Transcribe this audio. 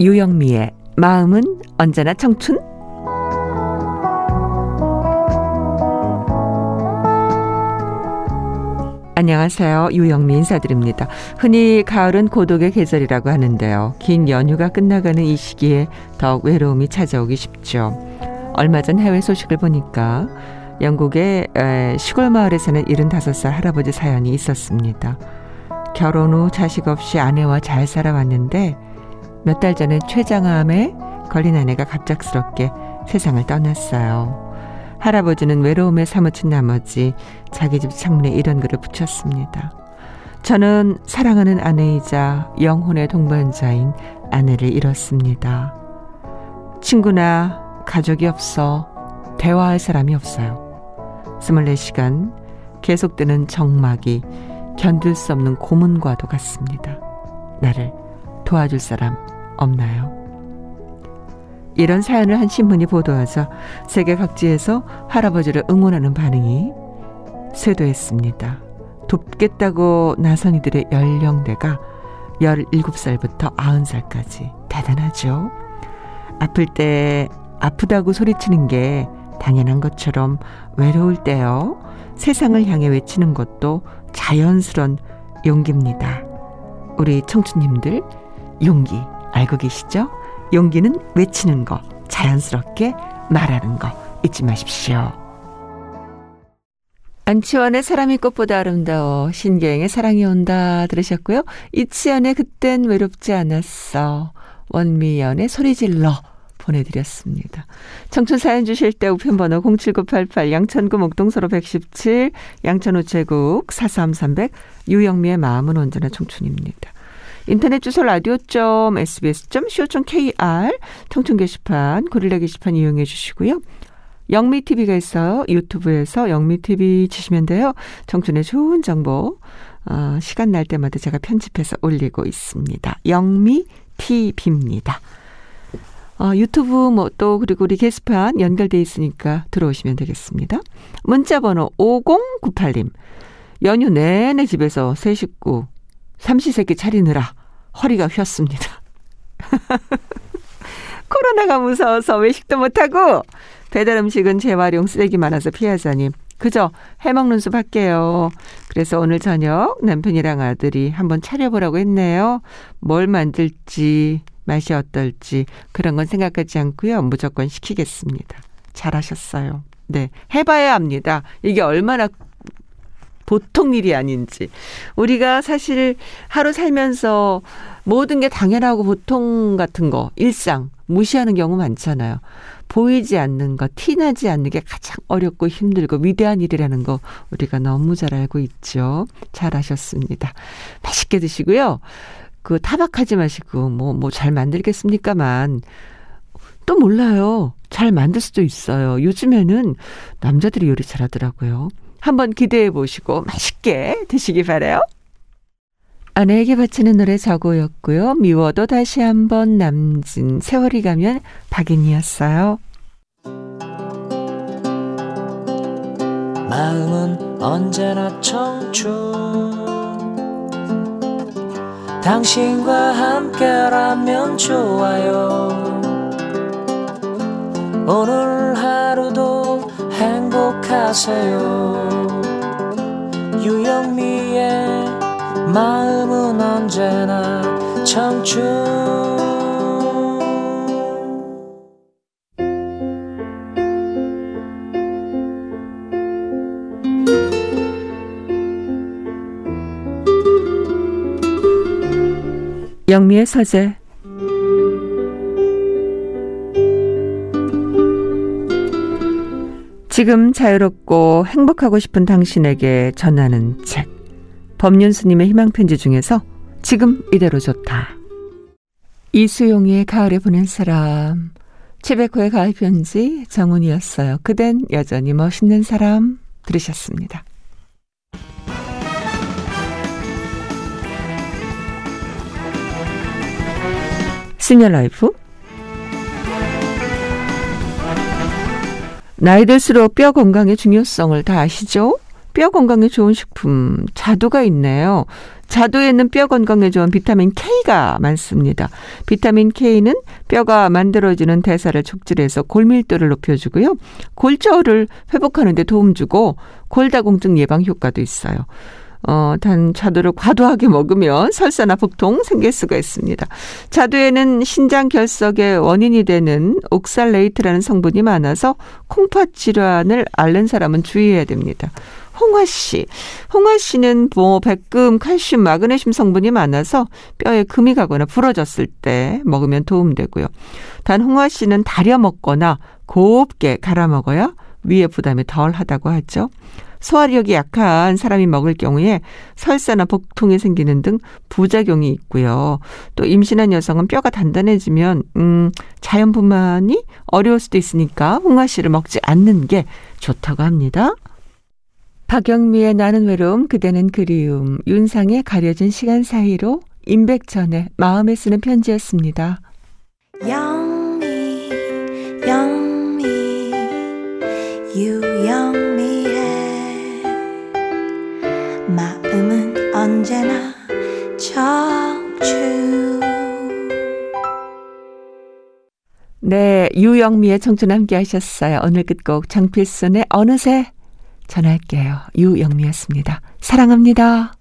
유영미의 마음은 언제나 청춘? 안녕하세요. 유영미 인사드립니다. 흔히 가을은 고독의 계절이라고 하는데요. 긴 연휴가 끝나가는 이 시기에 더욱 외로움이 찾아오기 쉽죠. 얼마 전 해외 소식을 보니까 영국의 시골 마을에 사는 75살 할아버지 사연이 있었습니다. 결혼 후 자식 없이 아내와 잘 살아왔는데 몇 달 전에 췌장암에 걸린 아내가 갑작스럽게 세상을 떠났어요. 할아버지는 외로움에 사무친 나머지 자기 집 창문에 이런 글을 붙였습니다. 저는 사랑하는 아내이자 영혼의 동반자인 아내를 잃었습니다. 친구나 가족이 없어 대화할 사람이 없어요. 24시간 계속되는 정막이 견딜 수 없는 고문과도 같습니다. 나를 도와줄 사람 없나요? 이런 사연을 한 신문이 보도하자 세계 각지에서 할아버지를 응원하는 반응이 쇄도했습니다. 돕겠다고 나선 이들의 연령대가 17살부터 90살까지 대단하죠. 아플 때 아프다고 소리치는 게 당연한 것처럼 외로울 때요. 세상을 향해 외치는 것도 자연스런 용기입니다. 우리 청춘님들 용기 알고 계시죠? 용기는 외치는 거, 자연스럽게 말하는 거 잊지 마십시오. 안치원의 사람이 꽃보다 아름다워 신계영의 사랑이 온다 들으셨고요. 이치현의 그땐 외롭지 않았어 원미연의 소리질러 보내드렸습니다. 청춘 사연 주실 때 우편번호 07988 양천구 목동서로 117 양천우체국 43300 유영미의 마음은 언제나 청춘입니다. 인터넷 주소 라디오.sbs.co.kr 청춘 게시판 고릴라 게시판 이용해 주시고요. 영미 TV가 있어요. 유튜브에서 영미 TV 치시면 돼요. 청춘의 좋은 정보 어, 시간 날 때마다 제가 편집해서 올리고 있습니다. 영미 TV입니다. 어, 유튜브 뭐 또 그리고 우리 게시판 연결돼 있으니까 들어오시면 되겠습니다. 문자 번호 5098님. 연휴 내내 집에서 새 식구 삼시세끼 차리느라 허리가 휘었습니다. 코로나가 무서워서 외식도 못하고 배달 음식은 재활용 쓰레기 많아서 피하자니 그저 해먹는 수밖에요. 그래서 오늘 저녁 남편이랑 아들이 한번 차려보라고 했네요. 뭘 만들지 맛이 어떨지 그런 건 생각하지 않고요. 무조건 시키겠습니다. 잘하셨어요. 네. 해봐야 합니다. 이게 얼마나 보통 일이 아닌지. 우리가 사실 하루 살면서 모든 게 당연하고 보통 같은 거, 일상, 무시하는 경우 많잖아요. 보이지 않는 거, 티나지 않는 게 가장 어렵고 힘들고 위대한 일이라는 거 우리가 너무 잘 알고 있죠. 잘하셨습니다. 맛있게 드시고요. 그 타박하지 마시고 뭐 뭐 잘 만들겠습니까만 또 몰라요. 잘 만들 수도 있어요. 요즘에는 남자들이 요리 잘하더라고요. 한번 기대해 보시고 맛있게 드시기 바래요. 아내에게 바치는 노래 저고였고요. 미워도 다시 한번 남진 세월이 가면 박인이었어요. 마음은 언제나 청춘 당신과 함께라면 좋아요 오늘 하루도 행복하세요. 유영미의 마음은 언제나 청춘. 영미의 서재 지금 자유롭고 행복하고 싶은 당신에게 전하는 책. 법륜 스님의 희망편지 중에서 지금 이대로 좋다. 이수용의 가을에 보낸 사람. 최백호의 가을편지 정훈이었어요. 그댄 여전히 멋있는 사람 들으셨습니다. 시니어 라이프 나이 들수록 뼈 건강의 중요성을 다 아시죠? 뼈 건강에 좋은 식품 자두가 있네요. 자두에는 뼈 건강에 좋은 비타민 K가 많습니다. 비타민 K는 뼈가 만들어지는 대사를 촉진해서 골밀도를 높여주고요. 골절을 회복하는 데 도움 주고 골다공증 예방 효과도 있어요. 어, 단 자두를 과도하게 먹으면 설사나 복통 생길 수가 있습니다. 자두에는 신장 결석의 원인이 되는 oxalate라는 성분이 많아서 콩팥 질환을 앓는 사람은 주의해야 됩니다. 홍화 씨. 홍화 씨는 뭐 백금, 칼슘, 마그네슘 성분이 많아서 뼈에 금이 가거나 부러졌을 때 먹으면 도움되고요. 단 홍화 씨는 달여 먹거나 곱게 갈아 먹어야 위에 부담이 덜 하다고 하죠. 소화력이 약한 사람이 먹을 경우에 설사나 복통이 생기는 등 부작용이 있고요. 또 임신한 여성은 뼈가 단단해지면 음 자연분만이 어려울 수도 있으니까 홍화씨를 먹지 않는 게 좋다고 합니다. 박영미의 나는 외로움 그대는 그리움 윤상의 가려진 시간 사이로 임백천의 마음에 쓰는 편지였습니다. 영 네, 유영미의 청춘 함께 하셨어요. 오늘 끝곡 장필순의 어느새 전할게요. 유영미였습니다. 사랑합니다.